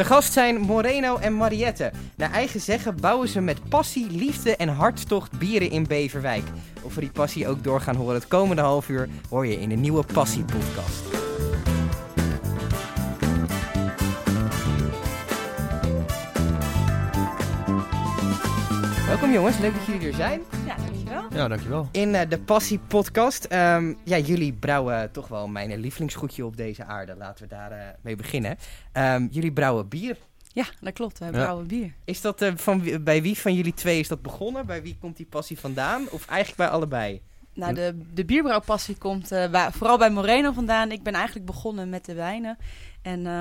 De gast zijn Moreno en Mariette. Naar eigen zeggen bouwen ze met passie, liefde en hartstocht bieren in Beverwijk. Of we die passie ook door gaan horen het komende half uur, hoor je in de nieuwe Passie Podcast. Welkom jongens, leuk dat jullie er zijn. Ja, dankjewel. Ja, dankjewel. In eh, de Passie Podcast. Ehm, ja, jullie brouwen toch wel mijn lievelingsgoedje op deze aarde. Laten we daar eh, mee beginnen. Ehm, jullie brouwen bier. Ja, dat klopt. We Ja. brouwen bier. Is dat eh, van, bij wie van jullie twee is dat begonnen? Bij wie komt die passie vandaan? Of eigenlijk bij allebei? Nou, de, de bierbrouwpassie komt eh, vooral bij Moreno vandaan. Ik ben eigenlijk begonnen met de wijnen. En eh,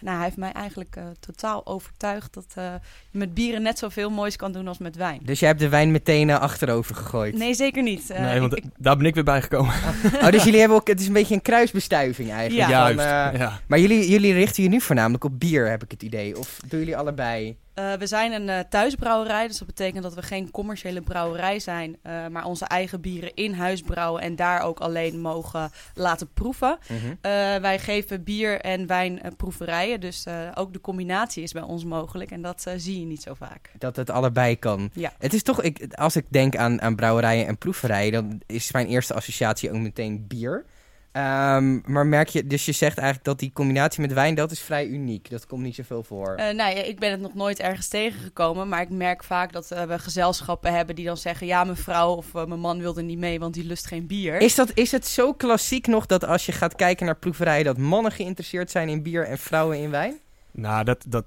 nou, hij heeft mij eigenlijk eh, totaal overtuigd dat eh, je met bieren net zoveel moois kan doen als met wijn. Dus jij hebt de wijn meteen eh, achterover gegooid. Nee, zeker niet. Eh, nee, want ik- ik- daar ben ik weer bij gekomen. Oh, dus jullie hebben ook, het is een beetje een kruisbestuiving eigenlijk. Ja. van, Juist. eh, ja. Maar jullie, jullie richten je nu voornamelijk op bier, heb ik het idee. Of doen jullie allebei? Eh, we zijn een eh, thuisbrouwerij, dus dat betekent dat we geen commerciële brouwerij zijn, eh, maar onze eigen bieren in huis brouwen en daar ook alleen mogen laten proeven. Mhm. Wij geven bier en wijn eh, proeverijen, dus ook de combinatie is bij ons mogelijk en dat zie je niet zo vaak. Dat het allebei kan. Ja. Het is toch, ik, als ik denk aan, aan brouwerijen en proeverijen, dan is mijn eerste associatie ook meteen bier. Ehm, maar merk je, dus je zegt eigenlijk dat die combinatie met wijn, dat is vrij uniek. Dat komt niet zoveel voor. Eh, nou ja, ik ben het nog nooit ergens tegengekomen, maar ik merk vaak dat eh, we gezelschappen hebben die dan zeggen: ja, mijn vrouw of eh, mijn man wilde niet mee, want die lust geen bier. Is, dat, is het zo klassiek nog dat als je gaat kijken naar proeverijen, dat mannen geïnteresseerd zijn in bier en vrouwen in wijn? Nou, dat, dat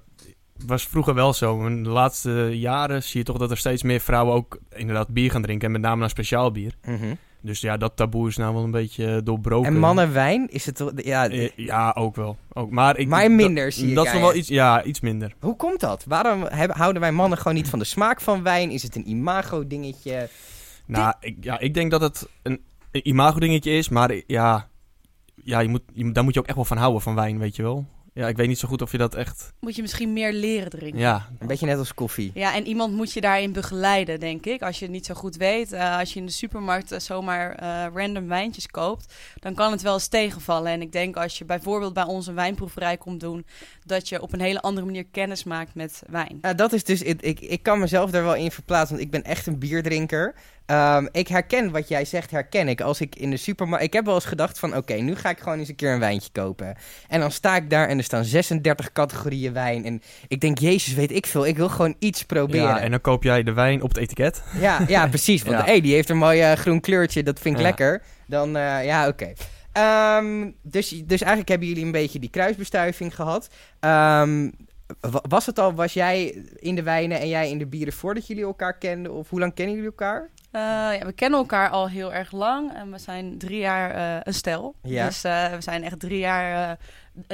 was vroeger wel zo. In de laatste jaren zie je toch dat er steeds meer vrouwen ook inderdaad bier gaan drinken. En met name naar speciaal bier. Dus ja, dat taboe is nou wel een beetje doorbroken. En mannen wijn, is het toch- ja, Eh, ja, ook wel. Ook. Maar, ik, Maar minder, zie ik Dat is nog wel iets, ja, iets minder. Hoe komt dat? Waarom hebben, houden wij mannen gewoon niet van de smaak van wijn? Is het een imago dingetje? Nou, ik, ja, ik denk dat het een, een imago dingetje is. Maar eh, ja, ja je moet, je, daar moet je ook echt wel van houden, van wijn, weet je wel. Ja, ik weet niet zo goed of je dat echt... Moet je misschien meer leren drinken. Ja, Een beetje net als koffie. Ja, en iemand moet je daarin begeleiden, denk ik. Als je het niet zo goed weet, eh, als je in de supermarkt eh, zomaar eh, random wijntjes koopt, dan kan het wel eens tegenvallen. En ik denk als je bijvoorbeeld bij ons een wijnproeverij komt doen, dat je op een hele andere manier kennis maakt met wijn. Dat is dus, ik, ik, ik kan mezelf daar wel in verplaatsen, want ik ben echt een bierdrinker. Ehm, ik herken wat jij zegt, herken ik. Als ik in de supermarkt, ik heb wel eens gedacht van, oké, nu ga ik gewoon eens een keer een wijntje kopen. En dan sta ik daar en er staan 36 categorieën wijn. En ik denk, jezus, weet ik veel, ik wil gewoon iets proberen. ja, en dan koop jij de wijn op het etiket. Ja, ja precies. Want Ja. hey, die heeft een mooi eh, groen kleurtje, dat vind ik Ja. lekker. Dan, eh, ja, oké. Ehm, dus, dus eigenlijk hebben jullie een beetje die kruisbestuiving gehad. Ehm, wa- was het al, was jij in de wijnen en jij in de bieren voordat jullie elkaar kenden? Of hoe lang kennen jullie elkaar? Eh, ja, we kennen elkaar al heel erg lang en we zijn drie jaar eh, een stel. Ja. Dus eh, we zijn echt drie jaar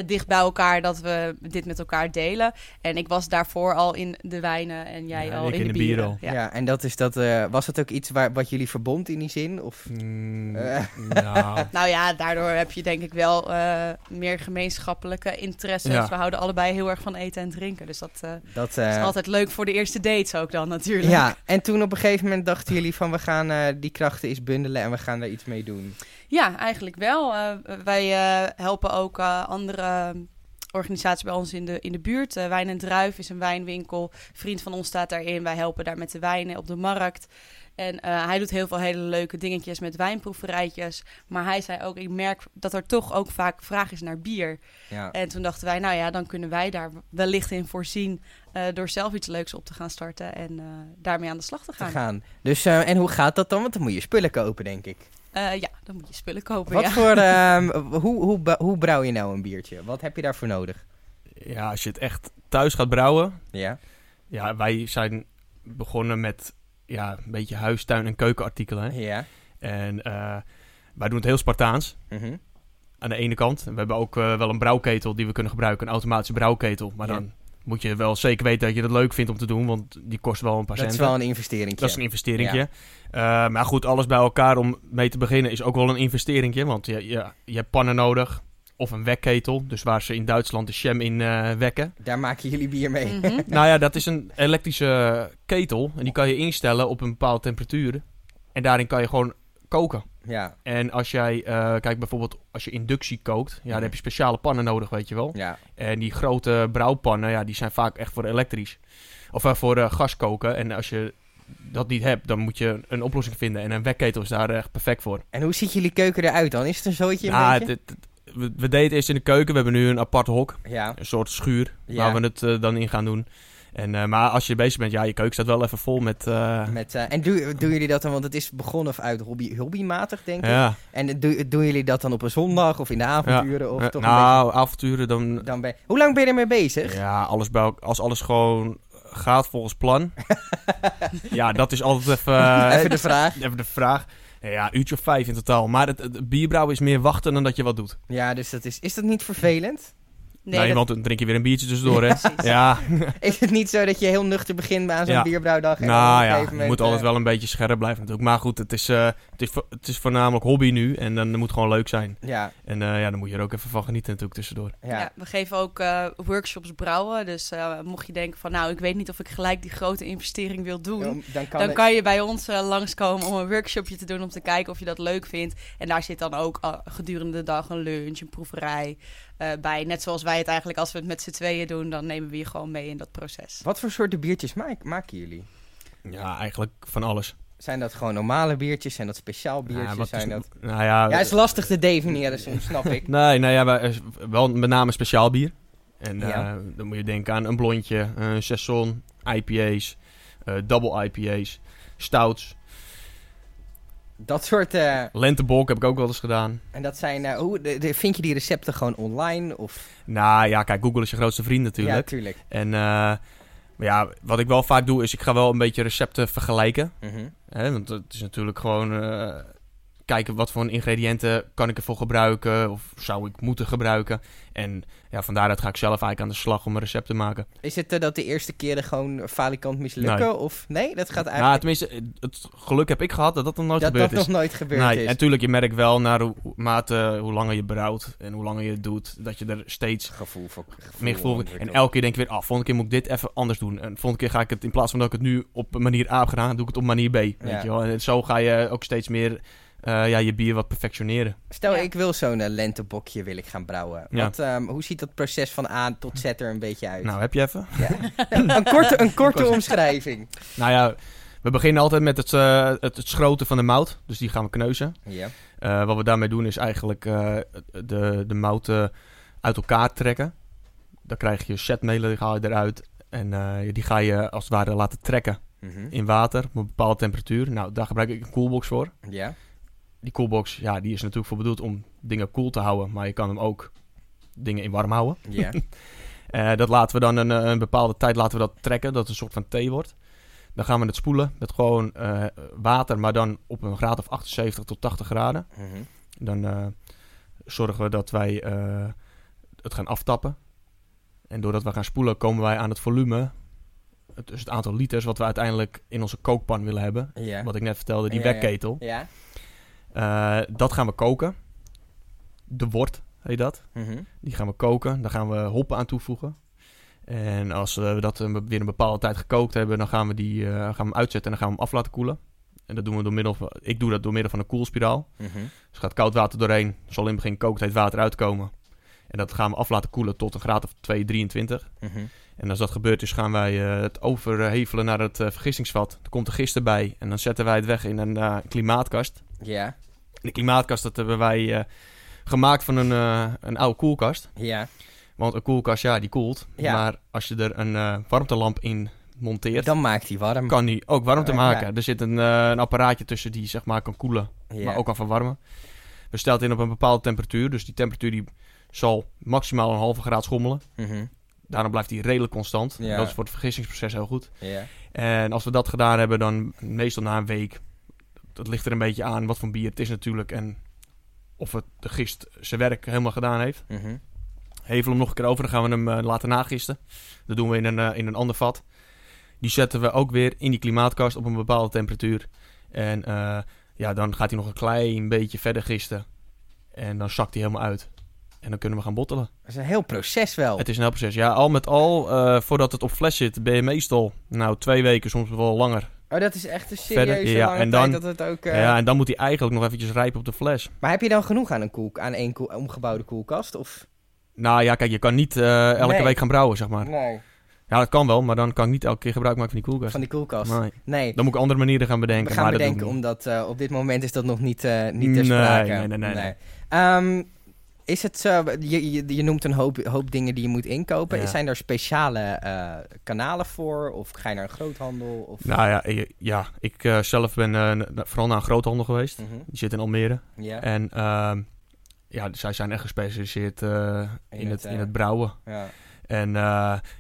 dicht bij elkaar dat we dit met elkaar delen. En ik was daarvoor al in de wijnen en jij Ja, al ik in, in de de bieren. bieren al. Ja, Ja. en dat is dat, eh, was het ook iets waar, wat jullie verbond in die zin? Of, Mm, Eh. nou, Nou ja, daardoor heb je denk ik wel eh, meer gemeenschappelijke interesses. Ja. We houden allebei heel erg van eten en drinken. Dus dat eh, dat, is eh, altijd leuk voor de eerste dates ook dan natuurlijk. ja, en toen op een gegeven moment dachten jullie van we gaan eh, die krachten eens bundelen en we gaan daar iets mee doen. Ja, eigenlijk wel. Eh, wij eh, helpen ook eh, andere organisaties bij ons in de, in de buurt. Wijn en Druif is een wijnwinkel. Een vriend van ons staat daarin. Wij helpen daar met de wijnen op de markt. En hij doet heel veel hele leuke dingetjes met wijnproeverijtjes. Maar hij zei ook, ik merk dat er toch ook vaak vraag is naar bier. Ja. En toen dachten wij, nou ja, dan kunnen wij daar wellicht in voorzien... door zelf iets leuks op te gaan starten en daarmee aan de slag te te gaan. gaan. Dus, en hoe gaat dat dan? Want dan moet je spullen kopen, denk ik. Eh, ja, dan moet je spullen kopen, Wat ja. voor, ehm, hoe, hoe, hoe brouw je nou een biertje? Wat heb je daarvoor nodig? ja, als je het echt thuis gaat brouwen... Ja. Ja, wij zijn begonnen met ja, een beetje huistuin- en keukenartikelen. Hè? Ja. En eh, wij doen het heel Spartaans. Mhm. Aan de ene kant. We hebben ook eh, wel een brouwketel die we kunnen gebruiken. Een automatische brouwketel. Maar Ja. dan moet je wel zeker weten dat je het leuk vindt om te doen. Want die kost wel een paar Dat is wel een investering. Dat is een investeringje. Eh, maar goed, alles bij elkaar om mee te beginnen is ook wel een investeringje. Want je, je, je hebt pannen nodig. Of een wekketel. Dus waar ze in Duitsland de sham in eh, wekken. Daar maken jullie bier mee. Mhm. nou ja, dat is een elektrische ketel. En die kan je instellen op een bepaalde temperatuur. En daarin kan je gewoon koken. Ja. En als jij, uh, kijk bijvoorbeeld als je inductie kookt, ja, dan Mhm. heb je speciale pannen nodig, weet je wel. Ja. En die grote brouwpannen, ja, die zijn vaak echt voor elektrisch. Of uh, voor uh, gas koken. En als je dat niet hebt, dan moet je een oplossing vinden. En een wekketel is daar echt perfect voor. En hoe ziet jullie keuken eruit dan? Is het een zooitje een Ja, we, we deden het eerst in de keuken. We hebben nu een apart hok. Ja. Een soort schuur Ja. waar we het eh, dan in gaan doen. En, eh, maar als je bezig bent, ja, je keuken staat wel even vol met... eh, Met, eh, en doen doen jullie dat dan, want het is begonnen uit hobby, hobbymatig, denk ik. ja, En do- doen jullie dat dan op een zondag of in de avonduren? Of toch nou, avonturen dan... beetje, dan ben, hoe lang ben je ermee bezig? Ja, alles bij, als alles gewoon gaat volgens plan. ja, dat is altijd even, Even de vraag. even de vraag. Ja, uurtje of vijf in totaal. Maar het, het bierbrouwen is meer wachten dan dat je wat doet. Ja, dus dat is, is dat niet vervelend? Nee, dat- want dan drink je weer een biertje tussendoor, hè? Ja, Is het niet zo dat je heel nuchter begint aan zo'n Ja. bierbrouwdag? en nou ja, je moet altijd eh, wel een beetje scherp blijven natuurlijk. Maar goed, het is, eh, het is, vo- het is voornamelijk hobby nu. En dan moet het gewoon leuk zijn. Ja, En eh, ja, dan moet je er ook even van genieten natuurlijk tussendoor. ja. Ja. we geven ook eh, workshops brouwen. Dus mocht je denken van nou, ik weet niet of ik gelijk die grote investering wil doen. Dan, dan kan Dan kan je bij ons langskomen om een workshopje te doen om te kijken of je dat leuk vindt. En daar zit dan ook gedurende de dag een lunch, een proeverij eh, bij. Net zoals wij het eigenlijk als we het met z'n tweeën doen, dan nemen we je gewoon mee in dat proces. Wat voor soorten biertjes maak- maken jullie? Ja, eigenlijk van alles. Zijn dat gewoon normale biertjes? Zijn dat speciaal biertjes? Ja, zijn is- dat... Nou ja, Ja, is lastig te definiëren soms, snap ik. Nee, nou ja, wij- wel met name speciaal bier. En eh, dan moet je denken aan een blondje, een saison, IPA's, eh, double IPA's, stouts. Dat soort... eh, Lentebok heb ik ook wel eens gedaan. en dat zijn... eh, hoe, de- de- vind je die recepten gewoon online? Of... Nou ja, kijk, Google is je grootste vriend Ja, natuurlijk. tuurlijk. En maar ja, wat ik wel vaak doe, is ik ga wel een beetje recepten vergelijken. Mhm. Hè? Want het is natuurlijk gewoon kijken wat voor ingrediënten kan ik ervoor gebruiken. Of zou ik moeten gebruiken. En ja, van daaruit ga ik zelf eigenlijk aan de slag om een recept te maken. Is het eh, dat de eerste keren gewoon falikant mislukken? Nee. Of nee, dat gaat Nou, eigenlijk... tenminste, het geluk heb ik gehad dat dat nog nooit dat gebeurd dat is. nog nooit gebeurd Nee, is. en natuurlijk, je merkt wel naar hoe, mate hoe langer je brouwt en hoe langer je het doet, dat je er steeds Gevoel voor... Gevoel meer gevoel voor. En elke keer denk je weer, ah, volgende keer moet ik dit even anders doen. En volgende keer ga ik het, in plaats van dat ik het nu op manier A heb gedaan, doe ik het op manier B. Weet je wel? En zo ga je ook steeds meer eh, ja, je bier wat perfectioneren. Stel, Ja. ik wil zo'n eh, lentebokje wil ik gaan brouwen. Ja. Wat, ehm, hoe ziet dat proces van A tot Z er een beetje uit? Nou, heb je even? een korte, een korte omschrijving. Nou ja, we beginnen altijd met het, eh, het, het schroten van de mout. Dus die gaan we kneuzen. Ja. Eh, wat we daarmee doen is eigenlijk eh, de, de mouten uit elkaar trekken. Dan krijg je setmelen, die haal je eruit. En eh, die ga je als het ware laten trekken Mhm. in water op een bepaalde temperatuur. Nou, daar gebruik ik een koelbox voor. Ja. Die koelbox, ja, die is natuurlijk voor bedoeld om dingen koel te houden. Maar je kan hem ook dingen in warm houden. Ja. Eh, dat laten we dan een, eh, een bepaalde tijd laten we dat trekken, dat het een soort van thee wordt. Dan gaan we het spoelen met gewoon eh, water, maar dan op een graad of 78 tot 80 graden. Mhm. Dan zorgen we dat wij het gaan aftappen. En doordat we gaan spoelen, komen wij aan het volume. het- Dus het aantal liters wat we uiteindelijk in onze kookpan willen hebben. Ja. Wat ik net vertelde, die Ja, ja. Ja. Eh, dat gaan we koken. De wort heet dat. Mhm. Die gaan we koken. Daar gaan we hoppen aan toevoegen. En als eh, we dat weer een bepaalde tijd gekookt hebben, dan gaan we, die, eh, gaan we hem uitzetten en dan gaan we hem af laten koelen. En dat doen we door middel van, ik doe dat door middel van een koelspiraal. Mhm. Dus gaat koud water doorheen, zal in het begin kookt heet water uitkomen. En dat gaan we af laten koelen tot een graad of 2, 23. Mhm. En als dat gebeurd is, gaan wij het overhevelen naar het vergistingsvat. Er komt de gist erbij en dan zetten wij het weg in een klimaatkast. Ja. De klimaatkast dat hebben wij eh, gemaakt van een, eh, een oude koelkast. Ja. Want een koelkast, ja, die koelt. Ja. Maar als je er een eh, warmtelamp in monteert, Dan maakt hij warm. kan die ook warmte maken. ja. Er zit een, een apparaatje tussen die zeg maar kan koelen, Ja. maar ook kan verwarmen. We stellen het in op een bepaalde temperatuur. Dus die temperatuur die zal maximaal een halve graad schommelen. Mhm. Daarom blijft die redelijk constant. Ja. Dat is voor het vergistingsproces heel goed. Ja. En als we dat gedaan hebben, dan meestal na een week. Dat ligt er een beetje aan wat voor bier het is natuurlijk. En of het, de gist zijn werk helemaal gedaan heeft. Mhm. Hevelen hem nog een keer over, dan gaan we hem eh, laten nagisten. Dat doen we in een, eh, in een ander vat. Die zetten we ook weer in die klimaatkast op een bepaalde temperatuur. En eh, ja, dan gaat hij nog een klein beetje verder gisten. En dan zakt hij helemaal uit. En dan kunnen we gaan bottelen. Dat is een heel proces wel. Het is een heel proces. Ja, al met al, voordat het op fles zit, ben je meestal nou twee weken, soms wel langer, Oh, dat is echt een Verder, serieuze ja, lange en tijd dan- dat het ook... eh, Ja, en dan moet hij eigenlijk nog eventjes rijpen op de fles. Maar heb je dan genoeg aan een koel, aan één koel, omgebouwde koelkast? Of... Nou ja, kijk, je kan niet eh, elke Nee. week gaan brouwen, zeg maar. Nee, Ja, dat kan wel, maar dan kan ik niet elke keer gebruik maken van die koelkast. van die koelkast. Nee. Nee, Dan moet ik andere manieren gaan bedenken. we gaan maar dat bedenken, doe ik niet. omdat eh, op dit moment is dat nog niet, eh niet ter Nee, sprake. nee, nee, nee, nee. Ehm, is het je, je, je noemt een hoop, hoop dingen die je moet inkopen. Ja. Zijn er speciale eh, kanalen voor? Of ga je naar een groothandel? Of... Nou ja, eh, ja ik eh, zelf ben eh, vooral naar een groothandel geweest. Mhm, Die zit in Almere. Ja, En ehm, ja, zij zijn echt gespecialiseerd In in, het, in het brouwen. ja, En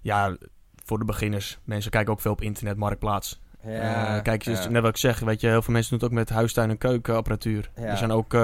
ja, voor de beginners, mensen kijken ook veel op internet, marktplaats. ja, kijk, net wat ik zeg, weet je, heel veel mensen doen het ook met huistuin- en keukenapparatuur. Er zijn ook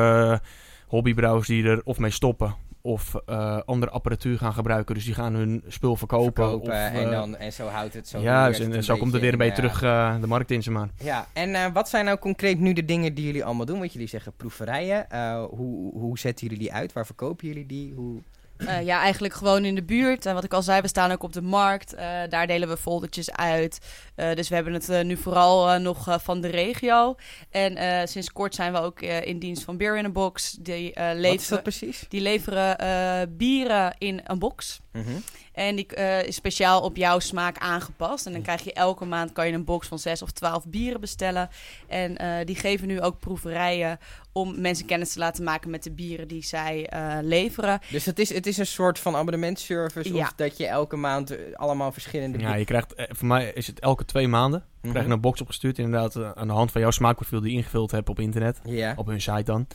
hobbybrouwers die er of mee stoppen of eh, andere apparatuur gaan gebruiken. Dus die gaan hun spul verkopen. verkopen of, en, eh, dan, en zo houdt het zo. ja, en, en zo komt het weer een beetje in, terug eh, de markt in, zeg maar. Ja, en eh, wat zijn nou concreet nu de dingen die jullie allemaal doen? Want jullie zeggen proeverijen. Eh, hoe, hoe zetten jullie die uit? Waar verkopen jullie die? Hoe... Eh, ja, eigenlijk gewoon in de buurt. En wat ik al zei, we staan ook op de markt. Eh, daar delen we foldertjes uit. Eh, dus we hebben het nu vooral nog van de regio. En eh, sinds kort zijn we ook in dienst van Beer in a Box. Die, eh, Wat is leveren, dat precies? die leveren eh, bieren in een box. Mhm. En die eh, is speciaal op jouw smaak aangepast. En dan krijg je elke maand kan je een box van 6 of 12 bieren bestellen. En eh, die geven nu ook proeverijen om mensen kennis te laten maken met de bieren die zij eh, leveren. Dus het is, het is een soort van abonnementservice? Ja. Of dat je elke maand allemaal verschillende... Ja, je krijgt, voor mij is het elke twee maanden. Mhm. krijg je een box opgestuurd, inderdaad, aan de hand van jouw smaakprofiel die je ingevuld hebt op internet. Ja. Op hun site dan.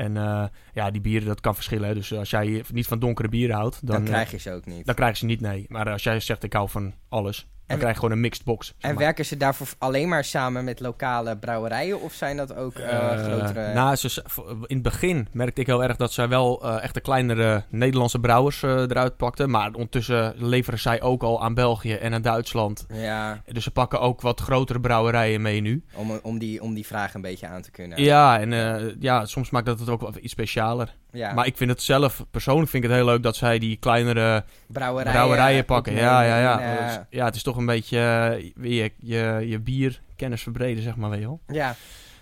En eh, ja, die bieren, dat kan verschillen. hè. Dus als jij niet van donkere bieren houdt, dan, Dan, eh, krijg je ze ook niet. dan krijg je ze niet, nee. Maar als jij zegt, ik hou van alles, En- krijg gewoon een mixed box. zeg En werken ze daarvoor alleen maar samen met lokale brouwerijen? Of zijn dat ook Eh, grotere... Nou, ze, in het begin merkte ik heel erg dat zij wel eh, echt de kleinere Nederlandse brouwers eruit pakten. Maar ondertussen leveren zij ook al aan België en aan Duitsland. Ja, Dus ze pakken ook wat grotere brouwerijen mee nu. om, om, die, om die vraag een beetje aan te kunnen. Ja, en ja, soms maakt dat het ook wel iets specialer. Ja. Maar ik vind het zelf, persoonlijk vind ik het heel leuk dat zij die kleinere brouwerijen, brouwerijen pakken. Ja, ja, ja. ja, het is toch een beetje eh, weer je, je, je bierkennis verbreden, zeg maar, weet je wel. Ja.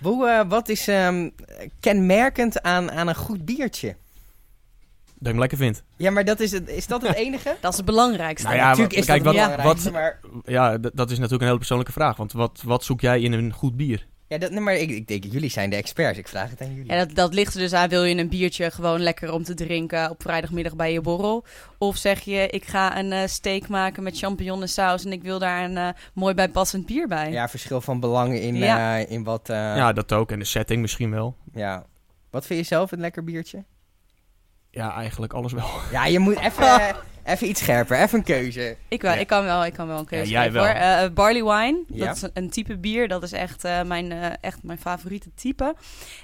Hoe, eh, wat is ehm, kenmerkend aan, aan een goed biertje? Dat ik hem lekker vind. Ja, maar dat is, het, is dat het enige? Dat is het belangrijkste. Nou ja, Natuurlijk is kijk, dat wat- het belangrijkste, wat- maar... Ja, dat is natuurlijk een hele persoonlijke vraag. Want wat, wat zoek jij in een goed bier? Ja, dat, nee, maar ik, ik denk, jullie zijn de experts. Ik vraag het aan jullie. Ja, dat, dat ligt er dus aan. Wil je een biertje gewoon lekker om te drinken op vrijdagmiddag bij je borrel? Of zeg je, ik ga een eh, steak maken met champignon en saus en ik wil daar een eh, mooi bijpassend bier bij? Ja, verschil van belangen in, Ja. eh, in wat... eh, ja, dat ook. En de setting misschien wel. ja. Wat vind je zelf een lekker biertje? Ja, eigenlijk alles wel. Ja, je moet even, even iets scherper. Even een keuze. Ik, wel, Ja. ik, kan wel, ik kan wel een keuze Ja, jij wel. hoor. Eh, barley wine, Ja. dat is een, type bier. Dat is echt, eh, mijn, eh, echt mijn favoriete type.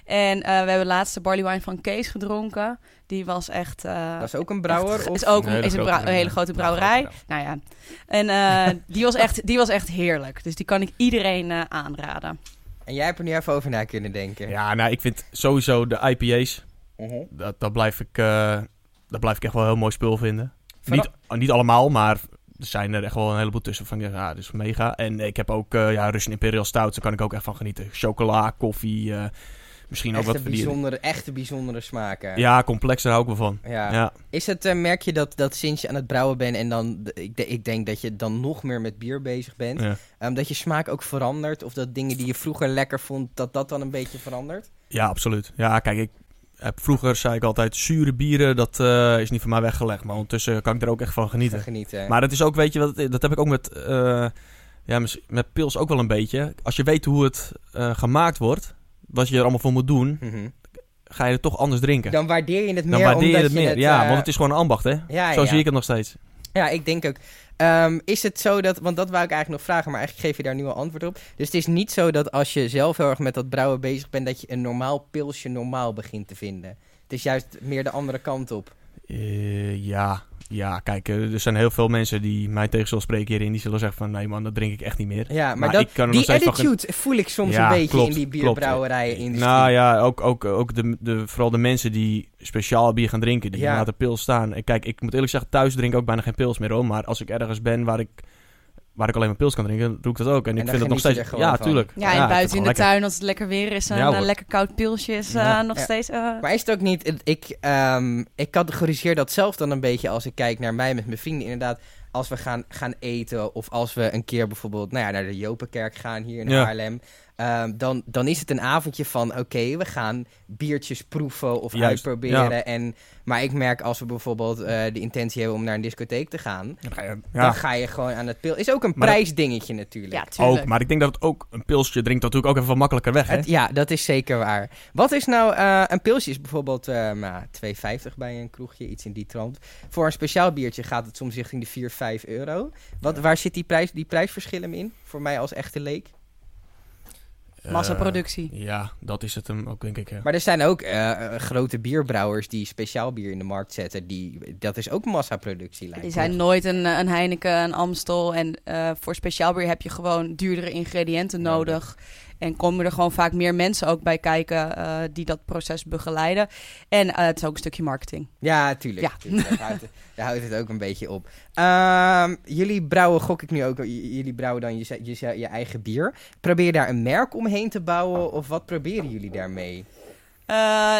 En eh, we hebben laatst de barley wine van Kees gedronken. Die was echt... eh, Dat is ook een brouwer? echt- Of? is ook Een een, hele is een, grote brou- een hele grote brouwerij. Nou ja. En eh, die, was echt, die was echt heerlijk. Dus die kan ik iedereen eh, aanraden. En jij hebt er nu even over na kunnen denken. Ja, nou, ik vind sowieso de IPA's, Mhm. dat, dat, blijf ik, eh, dat blijf ik echt wel een heel mooi spul vinden. Niet, niet allemaal, maar er zijn er echt wel een heleboel tussen van, ja, is mega. En ik heb ook, eh ja, Russian Imperial Stout, daar kan ik ook echt van genieten. Chocola, koffie, eh, misschien ook wat bijzondere, echte bijzondere smaken. Ja, complex, daar hou ik wel van. Ja. Ja. Is het, eh, merk je dat, dat sinds je aan het brouwen bent en dan, ik, de- ik denk dat je dan nog meer met bier bezig bent, Ja. ehm, dat je smaak ook verandert? Of dat dingen die je vroeger lekker vond, dat dat dan een beetje verandert? Ja, absoluut. Ja, kijk, ik heb vroeger zei ik altijd zure bieren, dat eh, is niet van mij weggelegd. Maar ondertussen kan ik er ook echt van genieten. Genieten. Maar dat is ook, weet je, wat, dat heb ik ook met, eh, ja, met pils ook wel een beetje. Als je weet hoe het eh, gemaakt wordt, wat je er allemaal voor moet doen, Mhm. ga je het toch anders drinken. Dan waardeer je het meer. Dan waardeer je het meer. ja, want het is gewoon een ambacht, hè? ja, Zo ja. zie ik het nog steeds. Ja, ik denk ook. Ehm, is het zo dat, want dat wou ik eigenlijk nog vragen, maar eigenlijk geef je daar nu al antwoord op. Dus het is niet zo dat als je zelf heel erg met dat brouwen bezig bent, dat je een normaal pilsje normaal begint te vinden. Het is juist meer de andere kant op. Eh, ja, ja, kijk, eh, er zijn heel veel mensen die mij tegen zullen spreken hierin. Die zullen zeggen van, nee man, dat drink ik echt niet meer. Ja, maar, Maar dat, ik kan die attitude voel ik soms Ja, een beetje klopt, in die bierbrouwerijen. Nou ja, ook, ook, ook de, de, vooral de mensen die speciaal bier gaan drinken, die Ja. laten pils staan. En kijk, ik moet eerlijk zeggen, thuis drink ik ook bijna geen pils meer hoor. Maar als ik ergens ben waar ik waar ik alleen maar pils kan drinken, doe ik dat ook. En, En ik vind het nog steeds... Ja, van. tuurlijk. Ja, en buiten in de tuin, als het lekker weer is, een Ja, eh, lekker koud pilsje is eh, nog Ja. steeds... eh, Maar is het ook niet... Ik, ehm, ik categoriseer dat zelf dan een beetje als ik kijk naar mij met mijn vrienden. Inderdaad, als we gaan, gaan eten of als we een keer bijvoorbeeld nou ja, naar de Jopenkerk gaan hier in Ja. Haarlem. Ehm, dan, dan is het een avondje van, oké, we gaan biertjes proeven of Juist, uitproberen. ja. En, maar ik merk als we bijvoorbeeld eh, de intentie hebben om naar een discotheek te gaan... Dan ga je- Dan Ja, ga je gewoon aan het pil. Is ook een Maar dat- prijsdingetje natuurlijk. ja, tuurlijk. ook. Maar ik denk dat het ook een pilsje drinkt natuurlijk ook even wat makkelijker weg, hè? Het- ja, dat is zeker waar. Wat is nou een een pilsje? Is bijvoorbeeld eh nou, 2,50 bij een kroegje, iets in die trant. Voor een speciaal biertje gaat het soms richting de 4, 5 euro. Wat, Waar zit die, prijs, die prijsverschillen in? Voor mij als echte leek. Massaproductie. Eh, ja, dat is het hem ook, denk ik. Ja. Maar er zijn ook eh, eh, grote bierbrouwers die speciaal bier in de markt zetten. Die, dat is ook massaproductie. lijkt Die me. zijn nooit een, een Heineken, een Amstel. En eh, voor speciaal bier heb je gewoon duurdere ingrediënten Ja. En komen er gewoon vaak meer mensen ook bij kijken eh, die dat proces begeleiden. En eh, het is ook een stukje marketing. Ja, tuurlijk. Ja. tuurlijk. Daar, houdt het, daar houdt het ook een beetje op. Ehm, jullie brouwen, gok ik nu ook, jullie brouwen dan je, je, je eigen bier. Probeer daar een merk omheen te bouwen of wat proberen jullie daarmee? Eh,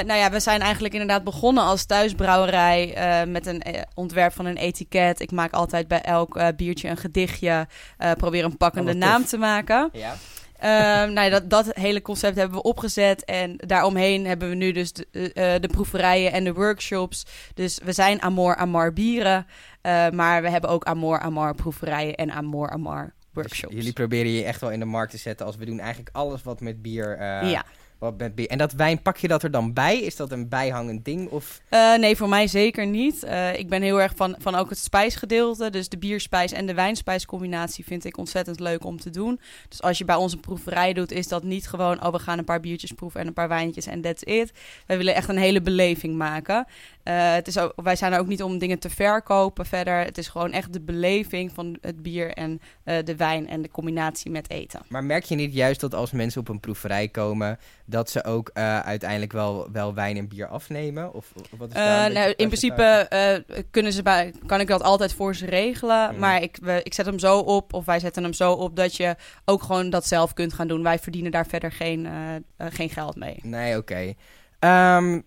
nou ja, we zijn eigenlijk inderdaad begonnen als thuisbrouwerij met een ontwerp van een etiket. Ik maak altijd bij elk biertje een gedichtje. probeer een pakkende Oh, tof. naam te maken. Ja. Ehm, nou ja, dat, dat hele concept hebben we opgezet. En daaromheen hebben we nu dus de, eh, eh, de proeverijen en de workshops. Dus we zijn Amor Amar bieren. eh, maar we hebben ook Amor Amar proeverijen en Amor Amar workshops. Dus jullie proberen je echt wel in de markt te zetten als we doen eigenlijk alles wat met bier. ja. Wat met bier. En dat wijn, pak je dat er dan bij? Is dat een bijhangend ding? Of... Eh, nee, voor mij zeker niet. Eh, ik ben heel erg van, van ook het spijsgedeelte. Dus de bierspijs en de wijnspijscombinatie vind ik ontzettend leuk om te doen. Dus als je bij ons een proeverij doet, is dat niet gewoon... oh, we gaan een paar biertjes proeven en een paar wijntjes en that's it. Wij willen echt een hele beleving maken. Eh, het is ook, wij zijn er ook niet om dingen te verkopen verder. Het is gewoon echt de beleving van het bier en de wijn... en de combinatie met eten. Maar merk je niet juist dat als mensen op een proeverij komen, dat ze ook eh, uiteindelijk wel, wel wijn en bier afnemen? Of, of wat is daar Eh, nou, in principe eh, kunnen ze bij, kan ik dat altijd voor ze regelen. Mm. Maar ik, we, ik zet hem zo op, of wij zetten hem zo op, dat je ook gewoon dat zelf kunt gaan doen. Wij verdienen daar verder geen, geen geld mee. Nee, oké. Ehm,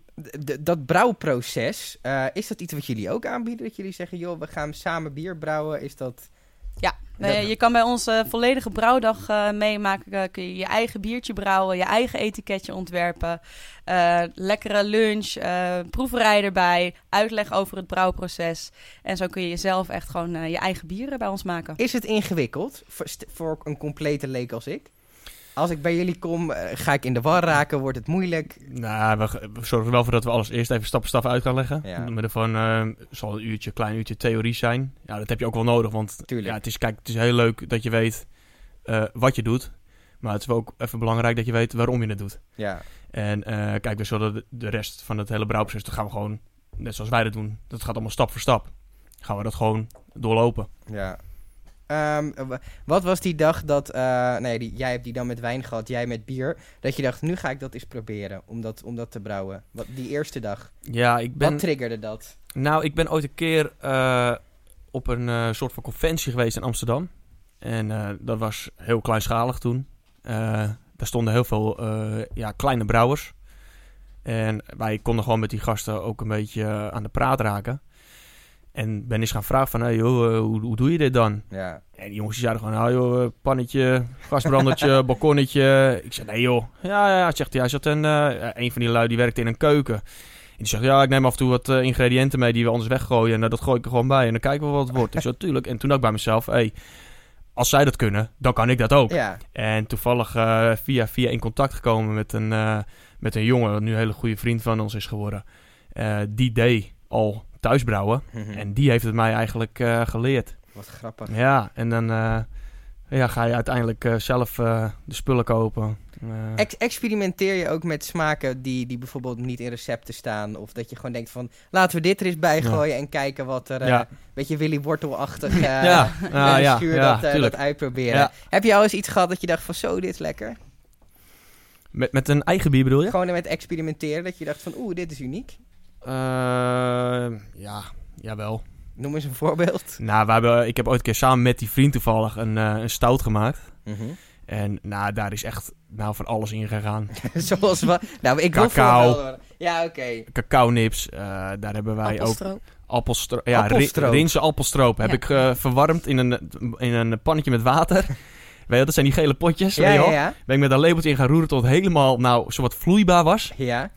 dat brouwproces, is dat iets wat jullie ook aanbieden? Dat jullie zeggen, joh, we gaan samen bier brouwen? Is dat... Ja, je kan bij ons eh, volledige brouwdag eh, meemaken. Eh, kun je je eigen biertje brouwen, je eigen etiketje ontwerpen. lekkere lunch, proeverij erbij, uitleg over het brouwproces. En zo kun je jezelf echt gewoon je eigen bieren bij ons maken. Is het ingewikkeld voor een complete leek als ik? Als ik bij jullie kom, eh, ga ik in de war raken? Wordt het moeilijk? Nou, we, we zorgen er wel voor dat we alles eerst even stap voor stap uit gaan leggen. Ja. Met ervan eh, zal een uurtje, klein uurtje theorie zijn. Ja, dat heb je ook wel nodig, want Tuurlijk. ja, het, is, kijk, het is heel leuk dat je weet eh, wat je doet. Maar het is wel ook even belangrijk dat je weet waarom je het doet. Ja. En kijk, we zullen de, de rest van het hele brouwproces, dat gaan we gewoon, net zoals wij dat doen, dat gaat allemaal stap voor stap. Gaan we dat gewoon doorlopen. Ja. Ehm, wat was die dag dat, eh, nee, die, jij hebt die dan met wijn gehad, jij met bier, dat je dacht, nu ga ik dat eens proberen, om dat, om dat te brouwen. Wat, die eerste dag, Ja, ik ben... wat triggerde dat? Nou, ik ben ooit een keer eh, op een eh, soort van conventie geweest in Amsterdam. En dat was heel kleinschalig toen. Daar stonden heel veel ja, kleine brouwers. En wij konden gewoon met die gasten ook een beetje aan de praat raken. En ben eens gaan vragen van, hey, joh, eh, hoe, hoe doe je dit dan? Ja. En die jongens die zeiden gewoon, nou joh, eh, pannetje, gasbrandertje, balkonnetje. Ik zei, nee joh. Ja, ja, zegt hij. Hij zat een, eh, een van die lui die werkte in een keuken. En die zegt, ja, ik neem af en toe wat ingrediënten mee die we anders weggooien. En dat gooi ik er gewoon bij en dan kijken we wat het wordt. Ik zei, tuurlijk. En toen ook bij mezelf, hey, als zij dat kunnen, dan kan ik dat ook. Ja. En toevallig via, via in contact gekomen met een, met een jongen, wat nu een hele goede vriend van ons is geworden. Die deed al thuisbrouwen. Mhm. En die heeft het mij eigenlijk eh, geleerd. Wat grappig. Ja, en dan eh, ja, ga je uiteindelijk eh, zelf de spullen kopen. Ex- experimenteer je ook met smaken die, die bijvoorbeeld niet in recepten staan? Of dat je gewoon denkt van, laten we dit er eens bij Ja. gooien en kijken wat er... Ja. Beetje Willy Wortelachtig ja, een ja, schuur ja, dat, dat uitproberen. Ja. Heb je al eens iets gehad dat je dacht van, zo, dit is lekker? Met, met een eigen bier bedoel je? Gewoon met experimenteren, dat je dacht van, oeh, dit is uniek. Eh, ja, jawel. Noem eens een voorbeeld. Nou, we hebben, ik heb ooit een keer samen met die vriend toevallig een, eh, een stout gemaakt. Mhm. En nou, daar is echt nou, van alles in gegaan. Zoals wat? Nou, ik wil Cacao. voor wel- Ja, oké. Cacao nips, eh, daar hebben wij ook Appelstroop. appelstroop. Ja, Appelstroop. Ri- appelstroop. Heb Ja. ik eh, verwarmd in een, in een pannetje met water. Weet je, dat zijn die gele potjes. Ja, weet je ja, wel. ja. Ben ik met een lepeltje in gaan roeren tot het helemaal nou, zowat vloeibaar was. Ja.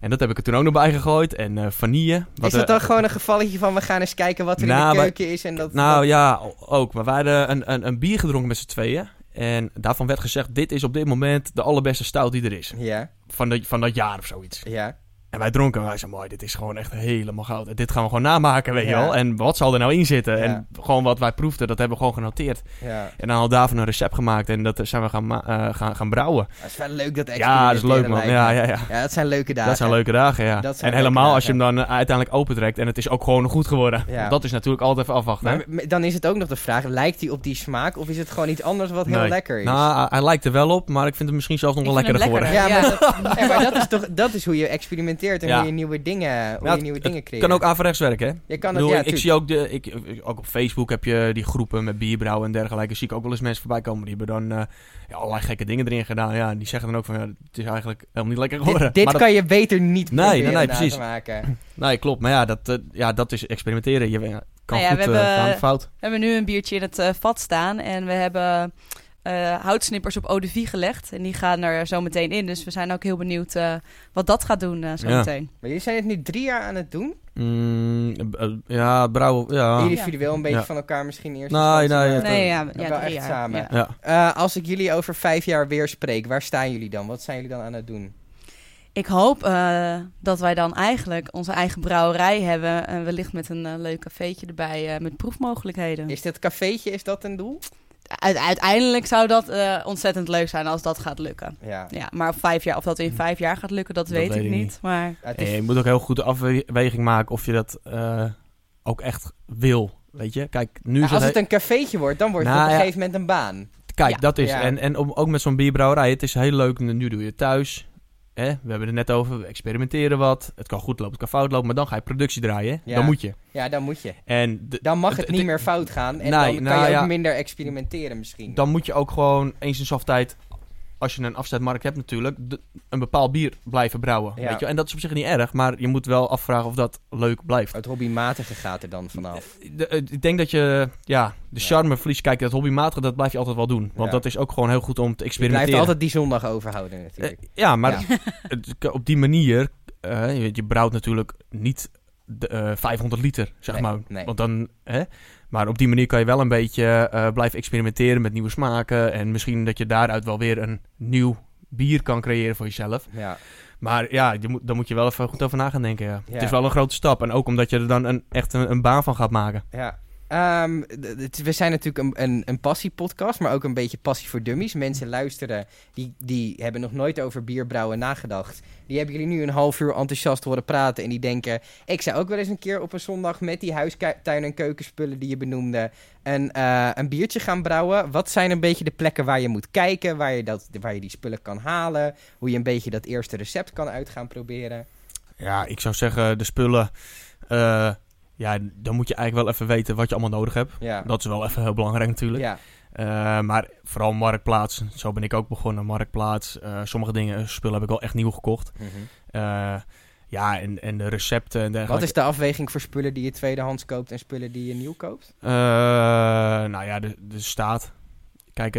En dat heb ik er toen ook nog bij gegooid. En eh, vanille. Wat, Is dat eh, dan gewoon een gevalletje van we gaan eens kijken wat er in Nou, de wij- keuken is en dat... Nou dat- ja, ook. Maar wij hadden een, een, een bier gedronken met z'n tweeën. En daarvan werd gezegd, dit is op dit moment de allerbeste stout die er is. Ja, Van, de, van dat jaar of zoiets. ja. En wij dronken en wij zeiden, mooi, dit is gewoon echt helemaal goud. Dit gaan we gewoon namaken, weet je Ja. wel. En wat zal er nou in zitten? Ja. En gewoon wat wij proefden, dat hebben we gewoon genoteerd. ja. En dan we daarvan een recept gemaakt en dat zijn we gaan, eh, gaan, gaan brouwen. Dat is wel leuk dat Ja, dat is leuk man. Ja, ja, ja. Ja, dat zijn leuke dagen. Dat zijn leuke dagen, ja. En helemaal als je hem dan eh, uiteindelijk opentrekt en het is ook gewoon goed geworden. Ja. Dat is natuurlijk altijd even afwachten. Maar dan is het ook nog de vraag, lijkt hij op die smaak of is het gewoon iets anders wat heel Nee. lekker is? Nou, hij lijkt er wel op, maar ik vind hem misschien zelfs nog wel lekkerder geworden. ja, maar, dat, ja, maar dat is toch dat is hoe je experimenteert en Ja. hoe je nieuwe dingen, hoe Ja, je nieuwe het dingen creëert. kan ook averechts werken, hè? Je kan Ik, het, bedoel, ja, ik, zie ook, de, ik, ook op Facebook heb je die groepen met bierbrouwen en dergelijke. Zie ik ook wel eens mensen voorbij komen. Die hebben dan eh, ja, allerlei gekke dingen erin gedaan. Ja, die zeggen dan ook van, ja, het is eigenlijk helemaal niet lekker geworden. Dit, dit Maar dat- kan je beter niet Nee, nee, nee, na te precies. maken. Nee, klopt. Maar ja, dat, eh, ja, dat is experimenteren. Je kan Nou ja, goed we hebben- eh, gaan fout. We hebben nu een biertje in het eh, vat staan en we hebben eh, houtsnippers op eau de vie gelegd. En die gaan er zo meteen in. Dus we zijn ook heel benieuwd eh, wat dat gaat doen eh, zo Ja. meteen. Maar jullie zijn het nu drie jaar aan het doen? Mm, ja, brouwen, ja. Individueel een beetje Ja. van elkaar misschien eerst. Nee, nee, het- Nee, ja, ja, wel drie echt jaar. samen. Ja. Ja. Eh, als ik jullie over vijf jaar weer spreek, waar staan jullie dan? Wat zijn jullie dan aan het doen? Ik hoop eh, dat wij dan eigenlijk onze eigen brouwerij hebben. En wellicht met een leuk cafeetje erbij eh, met proefmogelijkheden. Is dat cafeetje, is dat een doel? Uit- uiteindelijk zou dat eh, ontzettend leuk zijn als dat gaat lukken. Ja. Ja, maar op vijf jaar, of dat in vijf jaar gaat lukken, dat, Dat weet weet ik ik niet. niet. Maar is, je moet ook heel goed de afweging maken of je dat eh, ook echt wil. Weet je? Kijk, nu is als het een cafeetje wordt, dan wordt het Nou, op een ja. gegeven moment een baan. Kijk, Ja. dat is. Ja. En, en om- ook met zo'n bierbrouwerij, het is heel leuk. Nu doe je het thuis. Hè? We hebben het net over, we experimenteren wat. Het kan goed lopen, het kan fout lopen, maar dan ga je productie draaien. Ja. Dan moet je. Ja, dan moet je. En de- Dan mag het niet meer fout gaan. En Nee, dan kan nou je ook ja. minder experimenteren misschien. dan moet je ook gewoon eens in zoveel tijd, als je een afzetmarkt hebt natuurlijk, de- een bepaald bier blijven brouwen. Ja. Weet je? En dat is op zich niet erg, maar je moet wel afvragen of dat leuk blijft. Het hobbymatige gaat er dan vanaf. De- eh, ik denk dat je, ja, de Ja. charme verliest. Kijk, dat hobbymatige, dat blijf je altijd wel doen. Want Ja. dat is ook gewoon heel goed om te Je experimenteren. blijft altijd die zondag overhouden natuurlijk. Eh, ja, maar op die manier, eh, je, je brouwt natuurlijk niet de, eh, 500 liter, zeg Nee, maar. nee. Want dan, hè? Maar op die manier kan je wel een beetje eh, blijven experimenteren met nieuwe smaken. En misschien dat je daaruit wel weer een nieuw bier kan creëren voor jezelf. ja. Maar ja, je moet, daar moet je wel even goed over na gaan denken. Ja. Ja. Het is wel een grote stap. En ook omdat je er dan een, echt een, een baan van gaat maken. Ja. Ehm, we zijn natuurlijk een, een, een passiepodcast, maar ook een beetje passie voor dummies. Mensen luisteren, die, die hebben nog nooit over bierbrouwen nagedacht. Die hebben jullie nu een half uur enthousiast horen praten en die denken... ik zou ook wel eens een keer op een zondag met die huistuin- en keukenspullen die je benoemde... Een, eh, een biertje gaan brouwen. Wat zijn een beetje de plekken waar je moet kijken, waar je, dat, waar je die spullen kan halen... hoe je een beetje dat eerste recept kan uit gaan proberen. Ja, ik zou zeggen, de spullen... eh, ja, dan moet je eigenlijk wel even weten wat je allemaal nodig hebt. Ja, Dat is wel even heel belangrijk natuurlijk. ja. Eh, maar vooral Marktplaats. Zo ben ik ook begonnen. Marktplaats. Eh, sommige dingen, spullen heb ik wel echt nieuw gekocht. Mhm. Eh, ja, en, en de recepten en dergelijke. Wat is de afweging voor spullen die je tweedehands koopt en spullen die je nieuw koopt? Nou ja, de, de staat. Kijk,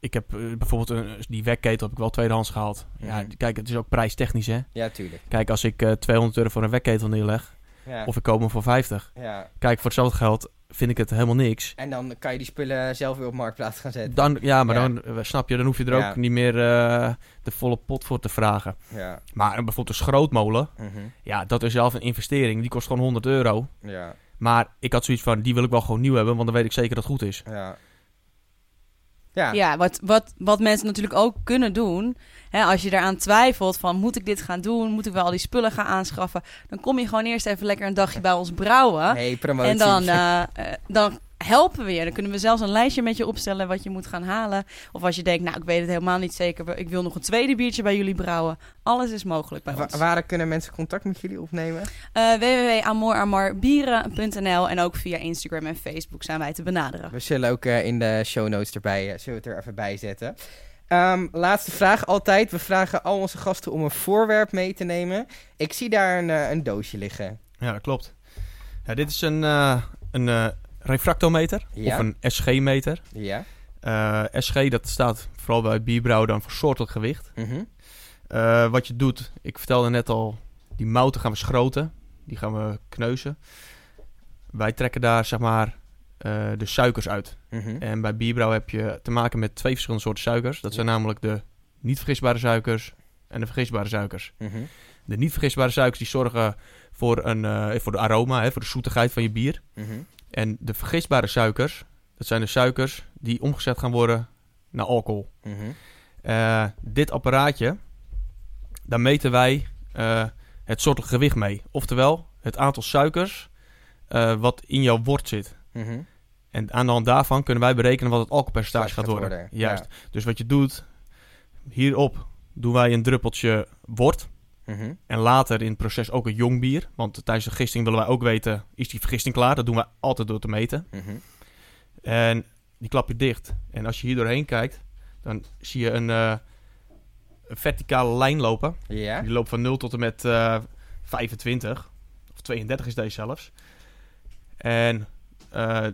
ik heb bijvoorbeeld een, die wekketel heb ik wel tweedehands gehaald. Ja, Mhm. kijk, het is ook prijstechnisch, hè. Ja, tuurlijk. Kijk, als ik eh 200 euro voor een wekketel neerleg, Ja. of ik koop hem voor 50. ja. Kijk, voor hetzelfde geld vind ik het helemaal niks. En dan kan je die spullen zelf weer op marktplaats gaan zetten. Dan, ja, maar Ja. dan, eh, snap je, dan hoef je er Ja. ook niet meer eh, de volle pot voor te vragen. Ja. Maar eh, bijvoorbeeld een schrootmolen, Mhm. ja, dat is zelf een investering. Die kost gewoon 100 euro. Ja. Maar ik had zoiets van, die wil ik wel gewoon nieuw hebben, want dan weet ik zeker dat het goed is. Ja. Ja. Ja, wat, wat, wat mensen natuurlijk ook kunnen doen. Hè, als je eraan twijfelt van moet ik dit gaan doen? Moet ik wel al die spullen gaan aanschaffen? Dan kom je gewoon eerst even lekker een dagje bij ons brouwen. Hey, promotie. en dan, eh, eh, dan helpen we je. Dan kunnen we zelfs een lijstje met je opstellen wat je moet gaan halen. Of als je denkt, nou, ik weet het helemaal niet zeker. Ik wil nog een tweede biertje bij jullie brouwen. Alles is mogelijk bij Wa- ons. waar kunnen mensen contact met jullie opnemen? Eh www.amoramarbieren.nl en ook via Instagram en Facebook zijn wij te benaderen. We zullen ook eh, in de show notes erbij, eh, zullen we het er even bij zetten. Ehm, laatste vraag altijd. We vragen al onze gasten om een voorwerp mee te nemen. Ik zie daar een, een doosje liggen. Ja, dat klopt. Ja, dit is een, eh, een eh, refractometer Ja. of een SG-meter. Ja. Eh, SG, dat staat vooral bij bierbrouwen dan voor soortelijk gewicht. Mhm. Eh, wat je doet, ik vertelde net al, die mouten gaan we schroten. Die gaan we kneuzen. Wij trekken daar zeg maar eh, de suikers uit. Mhm. En bij bierbrouw heb je te maken met twee verschillende soorten suikers. Dat zijn namelijk de niet vergisbare suikers en de vergisbare suikers. Mhm. De niet vergisbare suikers die zorgen voor, een, voor de aroma, hè, voor de zoetigheid van je bier. En de vergisbare suikers, dat zijn de suikers die omgezet gaan worden naar alcohol. Mhm. Eh, dit apparaatje, daar meten wij eh, het soortelijk gewicht mee. Oftewel, het aantal suikers eh, wat in jouw wort zit. Mhm. En aan de hand daarvan kunnen wij berekenen wat het alcoholpercentage Gaat gaat worden. worden, Juist. Dus wat je doet, hierop doen wij een druppeltje wort. Mhm. En later in het proces ook een jong bier. Want tijdens de gisting willen wij ook weten, is die vergisting klaar? Dat doen wij altijd door te meten. Mhm. En die klap je dicht. En als je hier doorheen kijkt, dan zie je een, eh, een verticale lijn lopen. Die loopt van 0 tot en met eh 25. Of 32 is deze zelfs. En eh,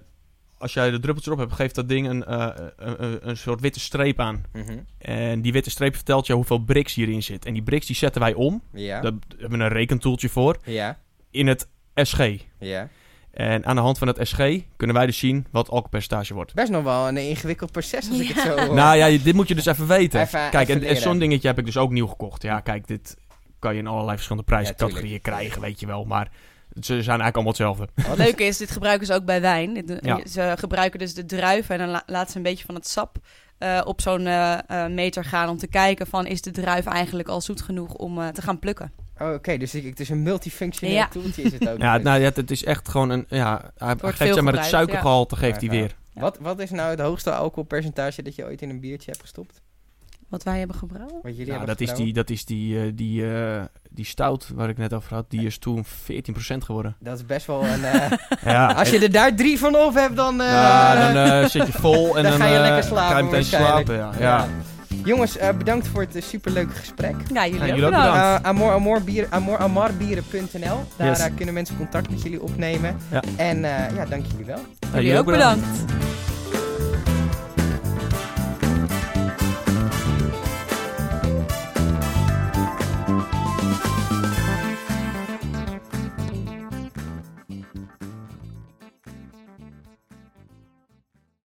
als jij de druppeltjes erop hebt, geeft dat ding een, eh, een, een, soort witte streep aan. Mhm. En die witte streep vertelt je hoeveel brix hierin zit. En die brix die zetten wij om. Ja. Daar hebben we een rekentoeltje voor. Ja. In het SG. Ja. En aan de hand van het SG kunnen wij dus zien wat alcoholpercentage wordt. Best nog wel een ingewikkeld proces als ik het zo hoor. Nou ja, dit moet je dus even weten. Even- kijk, even en, zo'n dingetje heb ik dus ook nieuw gekocht. Ja, kijk, dit kan je in allerlei verschillende Ja, prijscategorieën krijgen, weet je wel. Maar ze zijn eigenlijk allemaal hetzelfde. Wat leuk is, dit gebruiken ze ook bij wijn. Ja. Ze gebruiken dus de druiven en dan la- laten ze een beetje van het sap eh, op zo'n eh, eh, meter gaan om te kijken van is de druif eigenlijk al zoet genoeg om eh, te gaan plukken. Oh, Oké, dus ik, het is een multifunctioneel Ja. toeltje is het ook. Ja, nou ja, het is echt gewoon een... Ja, hij geeft zeg maar het suikergehalte geeft hij Ja, ja. weer. wat, wat is nou het hoogste alcoholpercentage dat je ooit in een biertje hebt gestopt? Wat wij hebben gebrouwen? Wat jullie Nou, hebben dat is die, dat is die, eh, die, eh, die stout waar ik net over had. Die is toen 14% geworden. Dat is best wel een... eh, Ja, als je er daar drie van op hebt, dan... eh, Ja, dan eh, zit je vol en Dan dan, ga je lekker slapen Ga je meteen waarschijnlijk. slapen, ja. ja. Jongens, eh, bedankt voor het superleuke gesprek. Ja, jullie, jullie ook bedankt. Uh, amor, amor, bier, amor, amarbieren.nl. Daar Yes. kunnen mensen contact met jullie opnemen. Ja. En eh, ja, dank jullie wel. Ja, jullie ook bedankt.